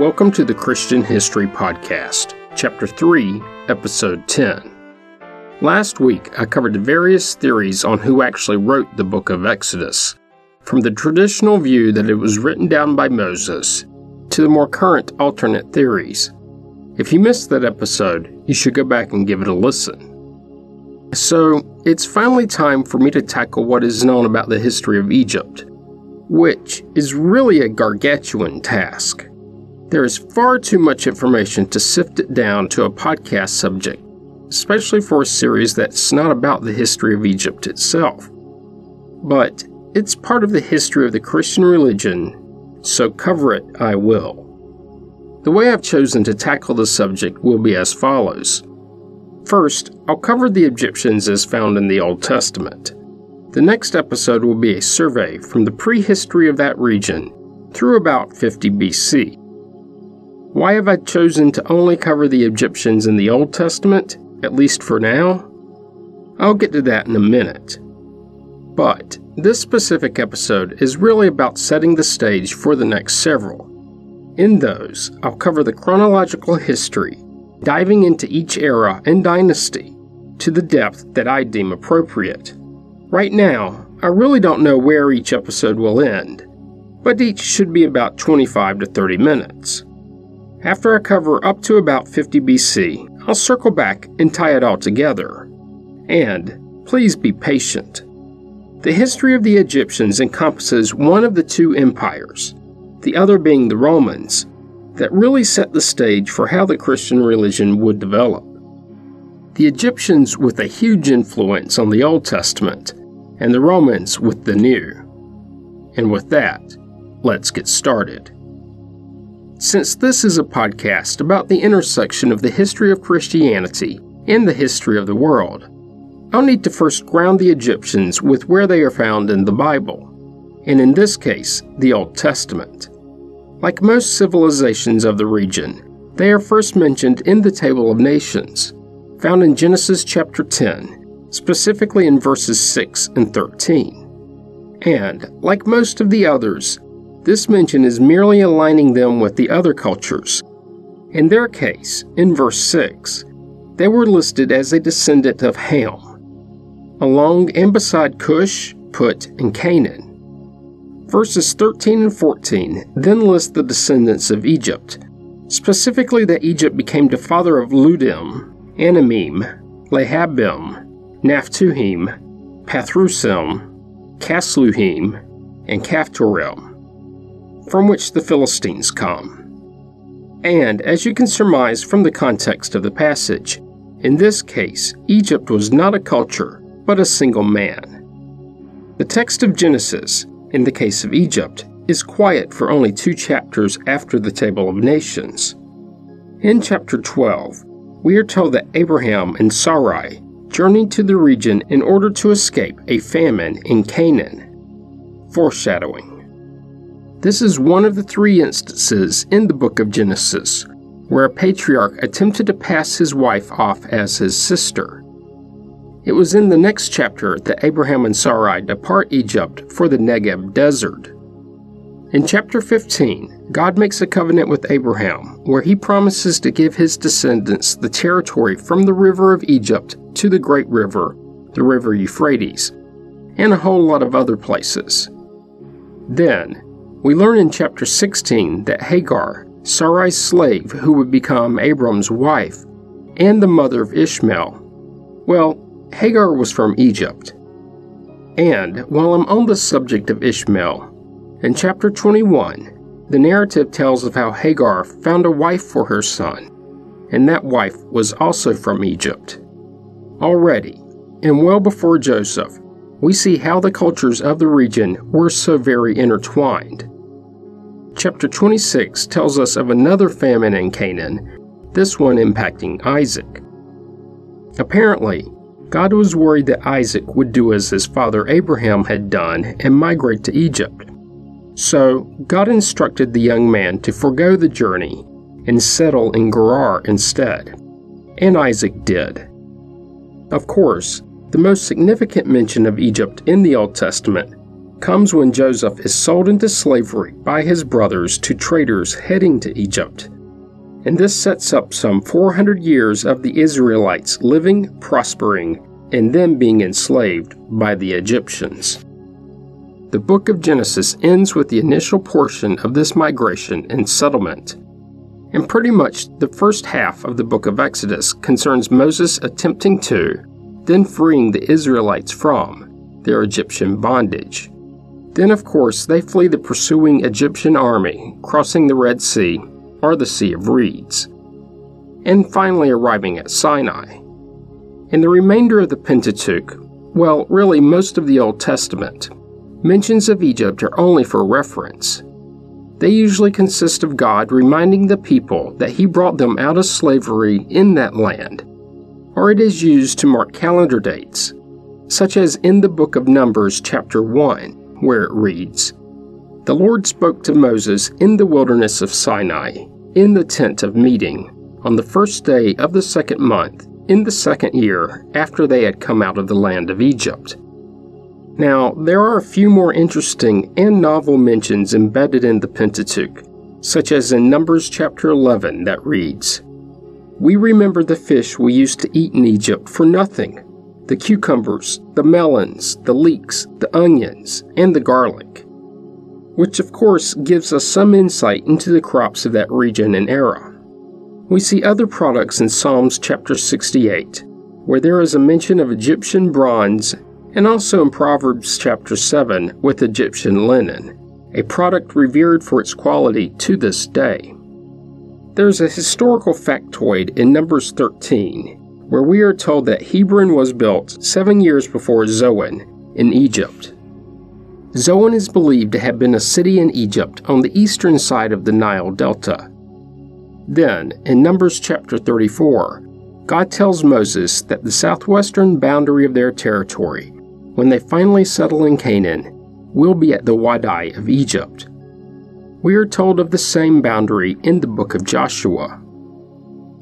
Welcome to the Christian History Podcast, Chapter 3, Episode 10. Last week, I covered various theories on who actually wrote the book of Exodus, from the traditional view that it was written down by Moses to the more current alternate theories. If you missed that episode, you should go back and give it a listen. So, it's finally time for me to tackle what is known about the history of Egypt, which is really a gargantuan task. There is far too much information to sift it down to a podcast subject, especially for a series that's not about the history of Egypt itself. But it's part of the history of the Christian religion, so cover it I will. The way I've chosen to tackle the subject will be as follows. First, I'll cover the Egyptians as found in the Old Testament. The next episode will be a survey from the prehistory of that region through about 50 BC. Why have I chosen to only cover the Egyptians in the Old Testament, at least for now? I'll get to that in a minute. But this specific episode is really about setting the stage for the next several. In those, I'll cover the chronological history, diving into each era and dynasty to the depth that I deem appropriate. Right now, I really don't know where each episode will end, but each should be about 25 to 30 minutes. After I cover up to about 50 BC, I'll circle back and tie it all together. And please be patient. The history of the Egyptians encompasses one of the two empires, the other being the Romans, that really set the stage for how the Christian religion would develop. The Egyptians with a huge influence on the Old Testament, and the Romans with the New. And with that, let's get started. Since this is a podcast about the intersection of the history of Christianity and the history of the world, I'll need to first ground the Egyptians with where they are found in the Bible, and in this case, the Old Testament. Like most civilizations of the region, they are first mentioned in the Table of Nations, found in Genesis chapter 10, specifically in verses 6 and 13. And, like most of the others, this mention is merely aligning them with the other cultures. In their case, in verse 6, they were listed as a descendant of Ham. Along and beside Cush, Put, and Canaan. Verses 13 and 14 then list the descendants of Egypt, specifically that Egypt became the father of Ludim, Anamim, Lehabim, Naphtuhim, Pathrusim, Casluhim, and Caphtorim from which the Philistines come. And, as you can surmise from the context of the passage, in this case, Egypt was not a culture, but a single man. The text of Genesis, in the case of Egypt, is quiet for only two chapters after the Table of Nations. In chapter 12, we are told that Abraham and Sarai journeyed to the region in order to escape a famine in Canaan. Foreshadowing. This is one of the three instances in the book of Genesis where a patriarch attempted to pass his wife off as his sister. It was in the next chapter that Abraham and Sarai depart Egypt for the Negev desert. In chapter 15, God makes a covenant with Abraham where he promises to give his descendants the territory from the river of Egypt to the great river, the river Euphrates, and a whole lot of other places. Then, we learn in chapter 16 that Hagar, Sarai's slave who would become Abram's wife, and the mother of Ishmael, well, Hagar was from Egypt. And while I'm on the subject of Ishmael, in chapter 21, the narrative tells of how Hagar found a wife for her son, and that wife was also from Egypt. Already, and well before Joseph, we see how the cultures of the region were so very intertwined. Chapter 26 tells us of another famine in Canaan, this one impacting Isaac. Apparently, God was worried that Isaac would do as his father Abraham had done and migrate to Egypt. So, God instructed the young man to forego the journey and settle in Gerar instead. And Isaac did. Of course, the most significant mention of Egypt in the Old Testament comes when Joseph is sold into slavery by his brothers to traders heading to Egypt. And this sets up some 400 years of the Israelites living, prospering, and then being enslaved by the Egyptians. The book of Genesis ends with the initial portion of this migration and settlement. And pretty much the first half of the book of Exodus concerns Moses attempting to, then freeing the Israelites from, their Egyptian bondage. Then, of course, they flee the pursuing Egyptian army, crossing the Red Sea, or the Sea of Reeds, and finally arriving at Sinai. In the remainder of the Pentateuch, well, really most of the Old Testament, Mentions of Egypt are only for reference. They usually consist of God reminding the people that He brought them out of slavery in that land, or it is used to mark calendar dates, such as in the book of Numbers, chapter 1, where it reads The Lord spoke to Moses in the wilderness of Sinai, in the tent of meeting, on the first day of the second month, in the second year after they had come out of the land of Egypt. Now, there are a few more interesting and novel mentions embedded in the Pentateuch, such as in Numbers chapter 11 that reads, We remember the fish we used to eat in Egypt for nothing the cucumbers, the melons, the leeks, the onions, and the garlic. Which, of course, gives us some insight into the crops of that region and era. We see other products in Psalms chapter 68, where there is a mention of Egyptian bronze and also in Proverbs chapter 7 with Egyptian linen, a product revered for its quality to this day. There's a historical factoid in Numbers 13 where we are told that Hebron was built seven years before Zoan in Egypt. Zoan is believed to have been a city in Egypt on the eastern side of the Nile Delta. Then, in Numbers chapter 34, God tells Moses that the southwestern boundary of their territory when they finally settle in Canaan, will be at the Wadi of Egypt. We are told of the same boundary in the book of Joshua.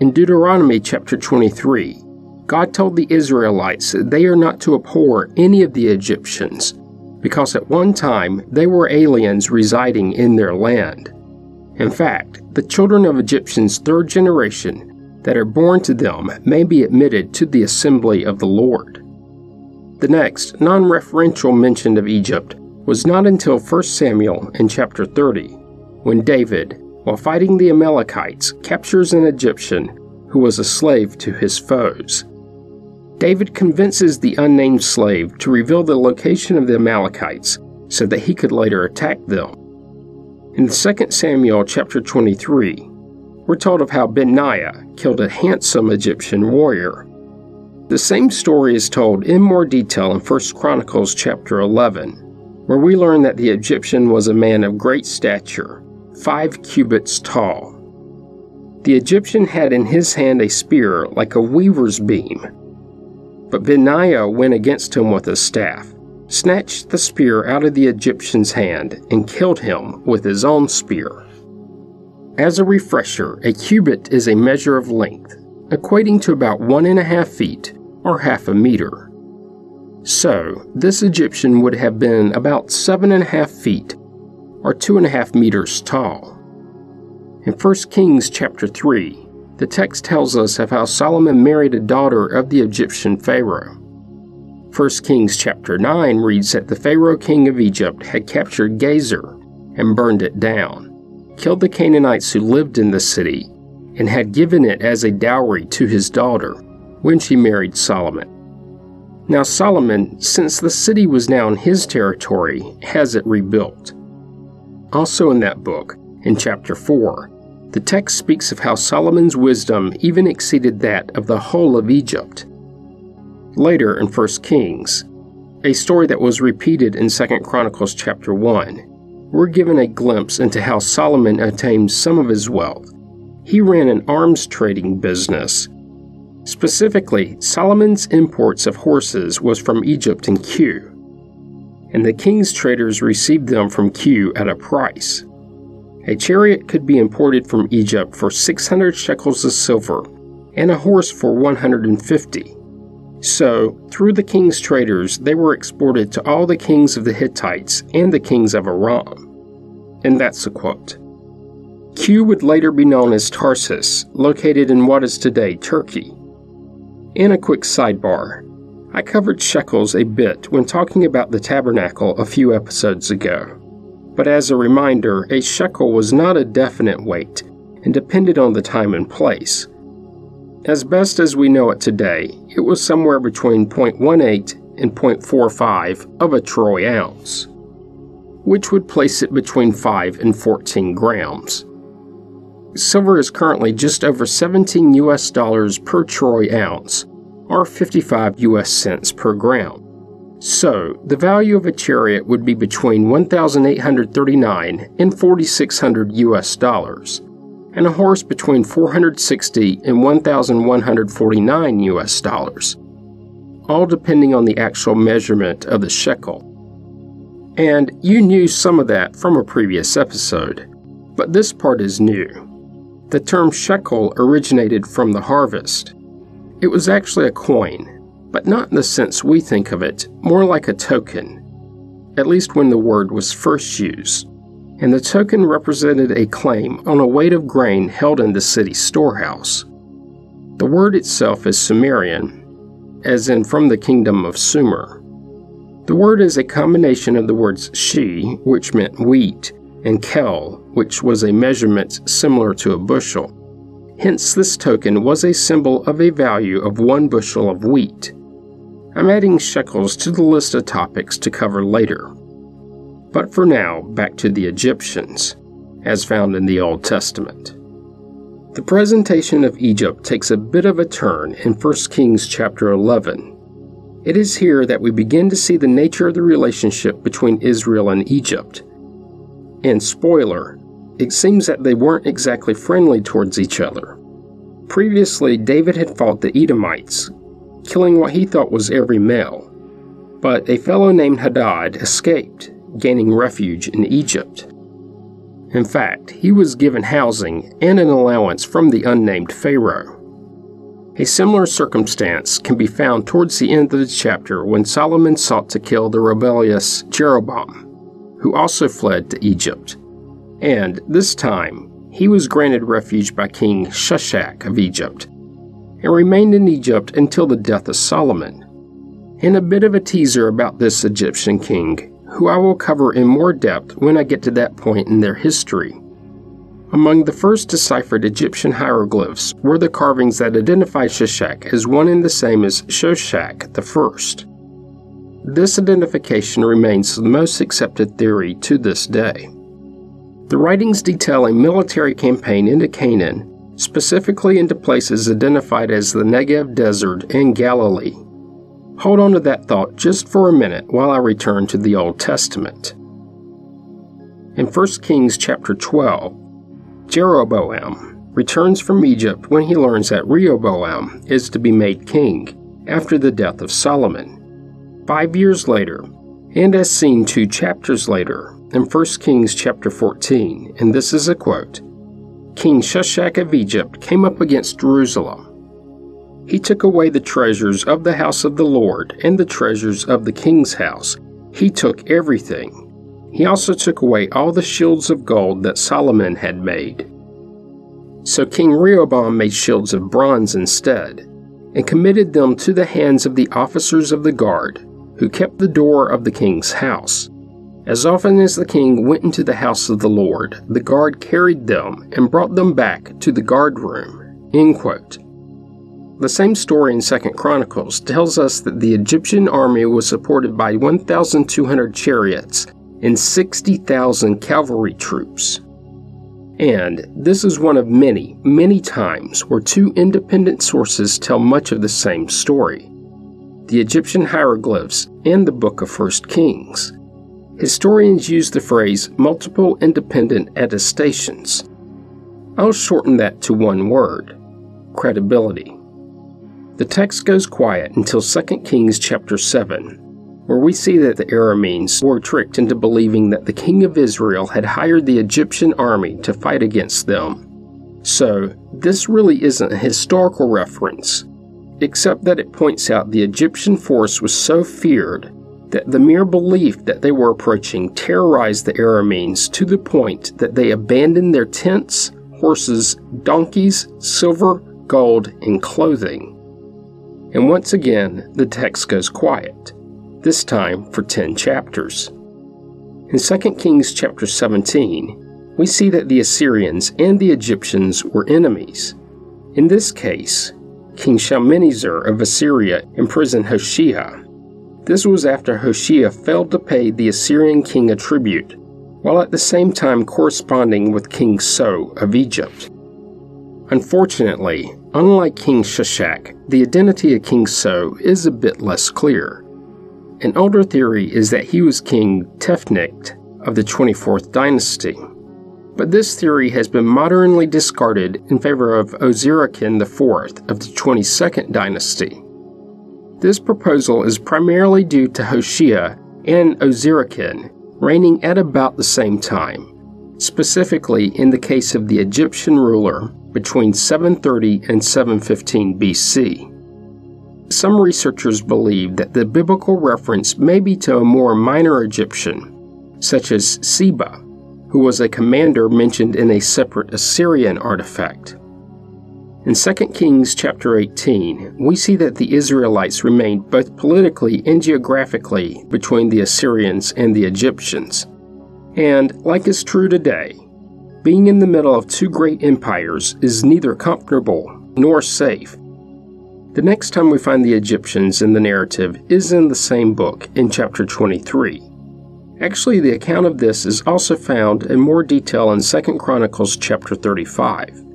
In Deuteronomy chapter 23, God told the Israelites that they are not to abhor any of the Egyptians, because at one time they were aliens residing in their land. In fact, the children of Egyptians' third generation that are born to them may be admitted to the assembly of the Lord. The next, non referential mention of Egypt was not until 1 Samuel in chapter 30, when David, while fighting the Amalekites, captures an Egyptian who was a slave to his foes. David convinces the unnamed slave to reveal the location of the Amalekites so that he could later attack them. In 2 Samuel chapter 23, we're told of how Benaiah killed a handsome Egyptian warrior the same story is told in more detail in 1 Chronicles chapter 11, where we learn that the Egyptian was a man of great stature, five cubits tall. The Egyptian had in his hand a spear like a weaver's beam. But Benaiah went against him with a staff, snatched the spear out of the Egyptian's hand, and killed him with his own spear. As a refresher, a cubit is a measure of length, equating to about one and a half feet or half a meter. So, this Egyptian would have been about seven and a half feet, or two and a half meters tall. In 1 Kings chapter 3, the text tells us of how Solomon married a daughter of the Egyptian Pharaoh. 1 Kings chapter 9 reads that the Pharaoh king of Egypt had captured Gezer and burned it down, killed the Canaanites who lived in the city, and had given it as a dowry to his daughter when she married Solomon. Now, Solomon, since the city was now in his territory, has it rebuilt. Also, in that book, in chapter 4, the text speaks of how Solomon's wisdom even exceeded that of the whole of Egypt. Later in 1 Kings, a story that was repeated in 2 Chronicles chapter 1, we're given a glimpse into how Solomon attained some of his wealth. He ran an arms trading business Specifically, Solomon's imports of horses was from Egypt and Kue, and the king's traders received them from Kue at a price. A chariot could be imported from Egypt for 600 shekels of silver, and a horse for 150. So, through the king's traders, they were exported to all the kings of the Hittites and the kings of Aram. And that's a quote. Kue would later be known as Tarsus, located in what is today Turkey. In a quick sidebar, I covered shekels a bit when talking about the tabernacle a few episodes ago. But as a reminder, a shekel was not a definite weight and depended on the time and place. As best as we know it today, it was somewhere between 0.18 and 0.45 of a troy ounce, which would place it between 5 and 14 grams. Silver is currently just over 17 US dollars per troy ounce, or 55 US cents per gram. So, the value of a chariot would be between 1,839 and 4,600 US dollars and a horse between 460 and 1,149 US dollars, all depending on the actual measurement of the shekel. And you knew some of that from a previous episode, but this part is new. The term shekel originated from the harvest. It was actually a coin, but not in the sense we think of it, more like a token, at least when the word was first used and the token represented a claim on a weight of grain held in the city's storehouse. The word itself is Sumerian, as in from the kingdom of Sumer. The word is a combination of the words she, which meant wheat, and kel, which was a measurement similar to a bushel. Hence, this token was a symbol of a value of one bushel of wheat. I'm adding shekels to the list of topics to cover later. But for now, back to the Egyptians, as found in the Old Testament. The presentation of Egypt takes a bit of a turn in 1 Kings chapter 11. It is here that we begin to see the nature of the relationship between Israel and Egypt. And spoiler, it seems that they weren't exactly friendly towards each other. Previously, David had fought the Edomites, killing what he thought was every male. But a fellow named Hadad escaped gaining refuge in Egypt. In fact, he was given housing and an allowance from the unnamed Pharaoh. A similar circumstance can be found towards the end of the chapter when Solomon sought to kill the rebellious Jeroboam, who also fled to Egypt. And this time, he was granted refuge by King Shishak of Egypt, and remained in Egypt until the death of Solomon. And a bit of a teaser about this Egyptian king, who I will cover in more depth when I get to that point in their history. Among the first deciphered Egyptian hieroglyphs were the carvings that identify Shishak as one and the same as Shoshenq the first. This identification remains the most accepted theory to this day. The writings detail a military campaign into Canaan, specifically into places identified as the Negev Desert and Galilee. Hold on to that thought just for a minute while I return to the Old Testament. In 1 Kings chapter 12, Jeroboam returns from Egypt when he learns that Rehoboam is to be made king after the death of Solomon. Five years later, and as seen two chapters later in 1 Kings chapter 14, and this is a quote King Shishak of Egypt came up against Jerusalem he took away the treasures of the house of the Lord and the treasures of the king's house. He took everything. He also took away all the shields of gold that Solomon had made. So King Rehoboam made shields of bronze instead, and committed them to the hands of the officers of the guard, who kept the door of the king's house. As often as the king went into the house of the Lord, the guard carried them and brought them back to the guard room. The same story in 2nd Chronicles tells us that the Egyptian army was supported by 1,200 chariots and 60,000 cavalry troops. And this is one of many, many times where two independent sources tell much of the same story the Egyptian hieroglyphs and the Book of First Kings. Historians use the phrase multiple independent attestations. I'll shorten that to one word credibility. The text goes quiet until 2 Kings chapter 7, where we see that the Arameans were tricked into believing that the king of Israel had hired the Egyptian army to fight against them. So, this really isn't a historical reference. except that it points out the Egyptian force was so feared that the mere belief that they were approaching terrorized the Arameans to the point that they abandoned their tents, horses, donkeys, silver, gold, and clothing. And once again, the text goes quiet, this time for 10 chapters. In 2 Kings chapter 17, we see that the Assyrians and the Egyptians were enemies. In this case, King Shalmaneser of Assyria imprisoned Hoshea. This was after Hoshea failed to pay the Assyrian king a tribute, while at the same time corresponding with King So of Egypt. Unfortunately, unlike King Shishak, the identity of King So is a bit less clear. An older theory is that he was King Tefnakht of the 24th dynasty, but this theory has been modernly discarded in favor of Osorkon IV of the 22nd dynasty. This proposal is primarily due to Hoshea and Osorkon reigning at about the same time, specifically in the case of the Egyptian ruler between 730 and 715 BC. Some researchers believe that the biblical reference may be to a more minor Egyptian, such as Seba, who was a commander mentioned in a separate Assyrian artifact. In 2 Kings chapter 18, we see that the Israelites remained both politically and geographically between the Assyrians and the Egyptians. And, like is true today, being in the middle of two great empires is neither comfortable nor safe. The next time we find the Egyptians in the narrative is in the same book, in chapter 23. Actually, the account of this is also found in more detail in 2 Chronicles chapter 35.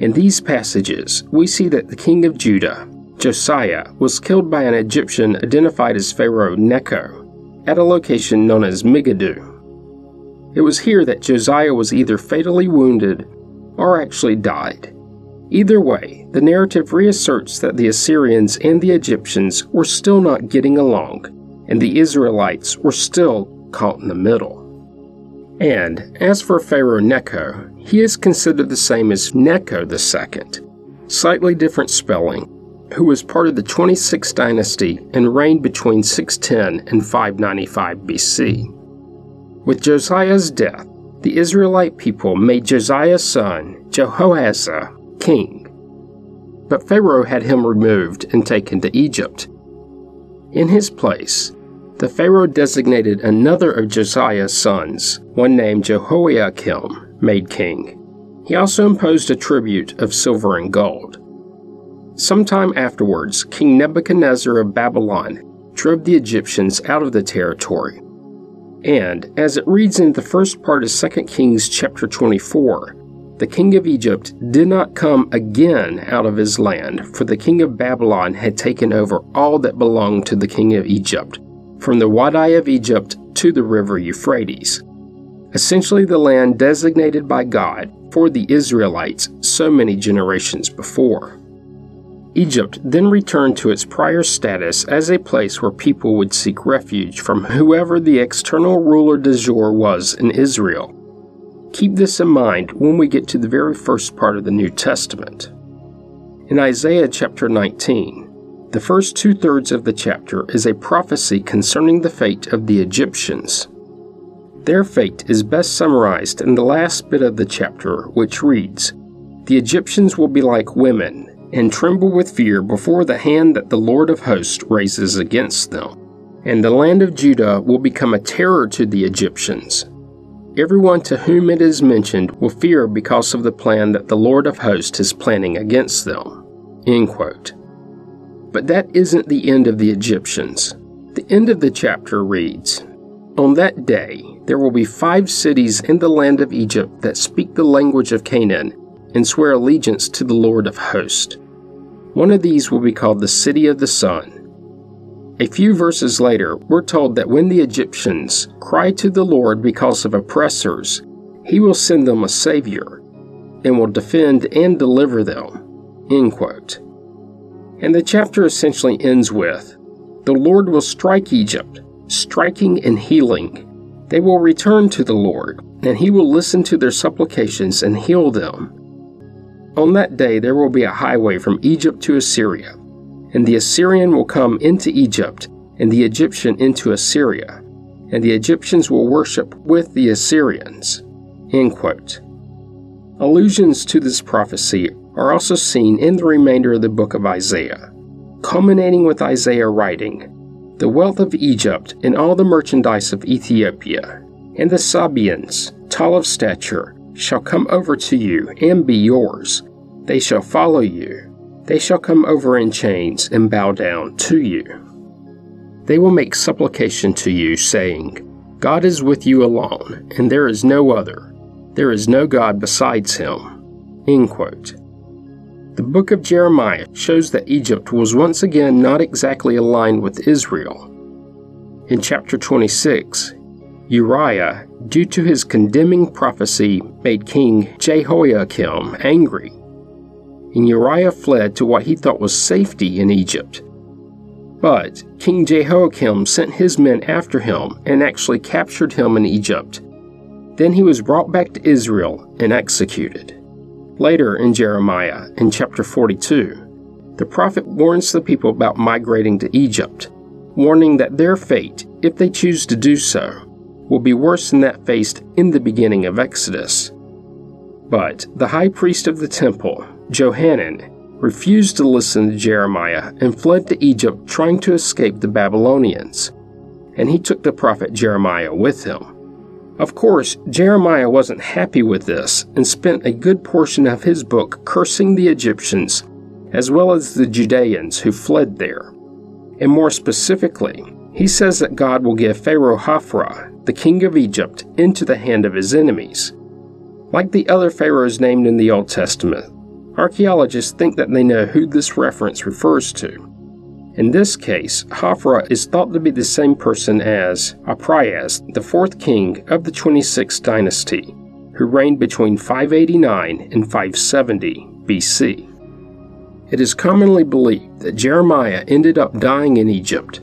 In these passages, we see that the king of Judah, Josiah, was killed by an Egyptian identified as Pharaoh Necho at a location known as Megiddo. It was here that Josiah was either fatally wounded or actually died. Either way, the narrative reasserts that the Assyrians and the Egyptians were still not getting along, and the Israelites were still caught in the middle. And as for Pharaoh Necho, he is considered the same as Necho II, slightly different spelling, who was part of the 26th dynasty and reigned between 610 and 595 BC. With Josiah's death, the Israelite people made Josiah's son, Jehoahaz, king. But Pharaoh had him removed and taken to Egypt. In his place, the Pharaoh designated another of Josiah's sons, one named Jehoiakim, made king. He also imposed a tribute of silver and gold. Sometime afterwards, King Nebuchadnezzar of Babylon drove the Egyptians out of the territory and, as it reads in the first part of 2 Kings chapter 24, the king of Egypt did not come again out of his land, for the king of Babylon had taken over all that belonged to the king of Egypt, from the Wadi of Egypt to the river Euphrates. Essentially, the land designated by God for the Israelites so many generations before. Egypt then returned to its prior status as a place where people would seek refuge from whoever the external ruler de jure was in Israel. Keep this in mind when we get to the very first part of the New Testament. In Isaiah chapter 19, the first two thirds of the chapter is a prophecy concerning the fate of the Egyptians. Their fate is best summarized in the last bit of the chapter, which reads The Egyptians will be like women and tremble with fear before the hand that the Lord of hosts raises against them. And the land of Judah will become a terror to the Egyptians. Everyone to whom it is mentioned will fear because of the plan that the Lord of hosts is planning against them. End quote. But that isn't the end of the Egyptians. The end of the chapter reads On that day, there will be five cities in the land of Egypt that speak the language of Canaan and swear allegiance to the Lord of hosts. One of these will be called the City of the Sun. A few verses later, we're told that when the Egyptians cry to the Lord because of oppressors, he will send them a Savior and will defend and deliver them. End quote. And the chapter essentially ends with The Lord will strike Egypt, striking and healing. They will return to the Lord, and he will listen to their supplications and heal them. On that day there will be a highway from Egypt to Assyria, And the Assyrian will come into Egypt, and the Egyptian into Assyria, and the Egyptians will worship with the Assyrians. Allusions to this prophecy are also seen in the remainder of the book of Isaiah, culminating with Isaiah writing, The wealth of Egypt and all the merchandise of Ethiopia, and the Sabeans, tall of stature, shall come over to you and be yours. They shall follow you. They shall come over in chains and bow down to you. They will make supplication to you, saying, God is with you alone, and there is no other. There is no God besides him. End quote. The book of Jeremiah shows that Egypt was once again not exactly aligned with Israel. In chapter 26, Uriah, due to his condemning prophecy, made King Jehoiakim angry. And Uriah fled to what he thought was safety in Egypt. But King Jehoiakim sent his men after him and actually captured him in Egypt. Then he was brought back to Israel and executed. Later in Jeremiah, in chapter 42, the prophet warns the people about migrating to Egypt, warning that their fate, if they choose to do so, will be worse than that faced in the beginning of Exodus. But the high priest of the temple, Johanan, refused to listen to Jeremiah and fled to Egypt trying to escape the Babylonians, and he took the prophet Jeremiah with him. Of course, Jeremiah wasn't happy with this and spent a good portion of his book cursing the Egyptians as well as the Judeans who fled there. And more specifically, he says that God will give Pharaoh Hophra, the king of Egypt, into the hand of his enemies. Like the other pharaohs named in the Old Testament, archaeologists think that they know who this reference refers to. In this case, Hophra is thought to be the same person as Apries, the fourth king of the 26th dynasty, who reigned between 589 and 570 BC. It is commonly believed that Jeremiah ended up dying in Egypt.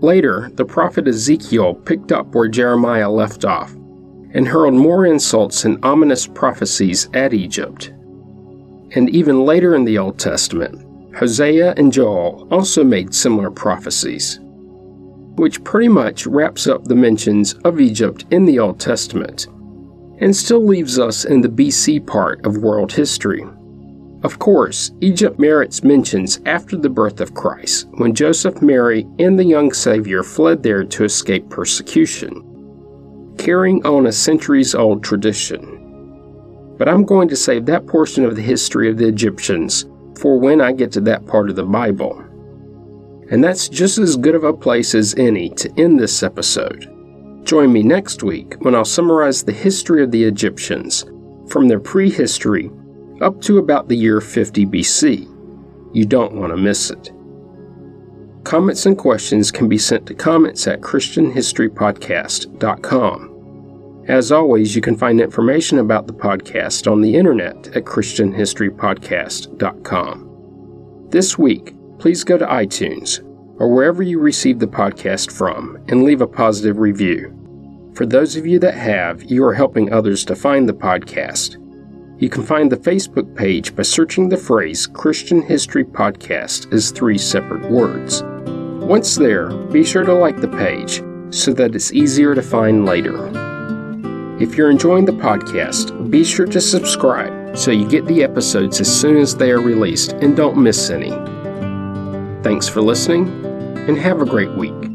Later, the prophet Ezekiel picked up where Jeremiah left off and hurled more insults and ominous prophecies at Egypt. And even later in the Old Testament, Hosea and Joel also made similar prophecies, which pretty much wraps up the mentions of Egypt in the Old Testament, and still leaves us in the BC part of world history. Of course, Egypt merits mentions after the birth of Christ, when Joseph, Mary, and the young Savior fled there to escape persecution, carrying on a centuries old tradition. But I'm going to save that portion of the history of the Egyptians for when I get to that part of the Bible. And that's just as good of a place as any to end this episode. Join me next week when I'll summarize the history of the Egyptians from their prehistory up to about the year 50 BC. You don't want to miss it. Comments and questions can be sent to comments at ChristianHistoryPodcast.com. As always, you can find information about the podcast on the internet at ChristianHistoryPodcast.com. This week, please go to iTunes or wherever you receive the podcast from and leave a positive review. For those of you that have, you are helping others to find the podcast. You can find the Facebook page by searching the phrase Christian History Podcast as three separate words. Once there, be sure to like the page so that it's easier to find later. If you're enjoying the podcast, be sure to subscribe so you get the episodes as soon as they are released and don't miss any. Thanks for listening, and have a great week.